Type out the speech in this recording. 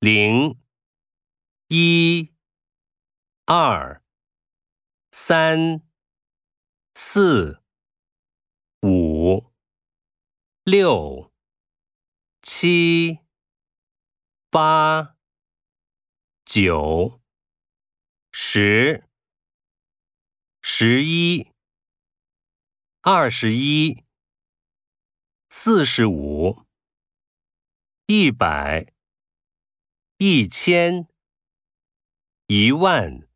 零、一、二、三、四、五、六、七、八、九、十、十一、二十一、四十五、一百。一千，一万。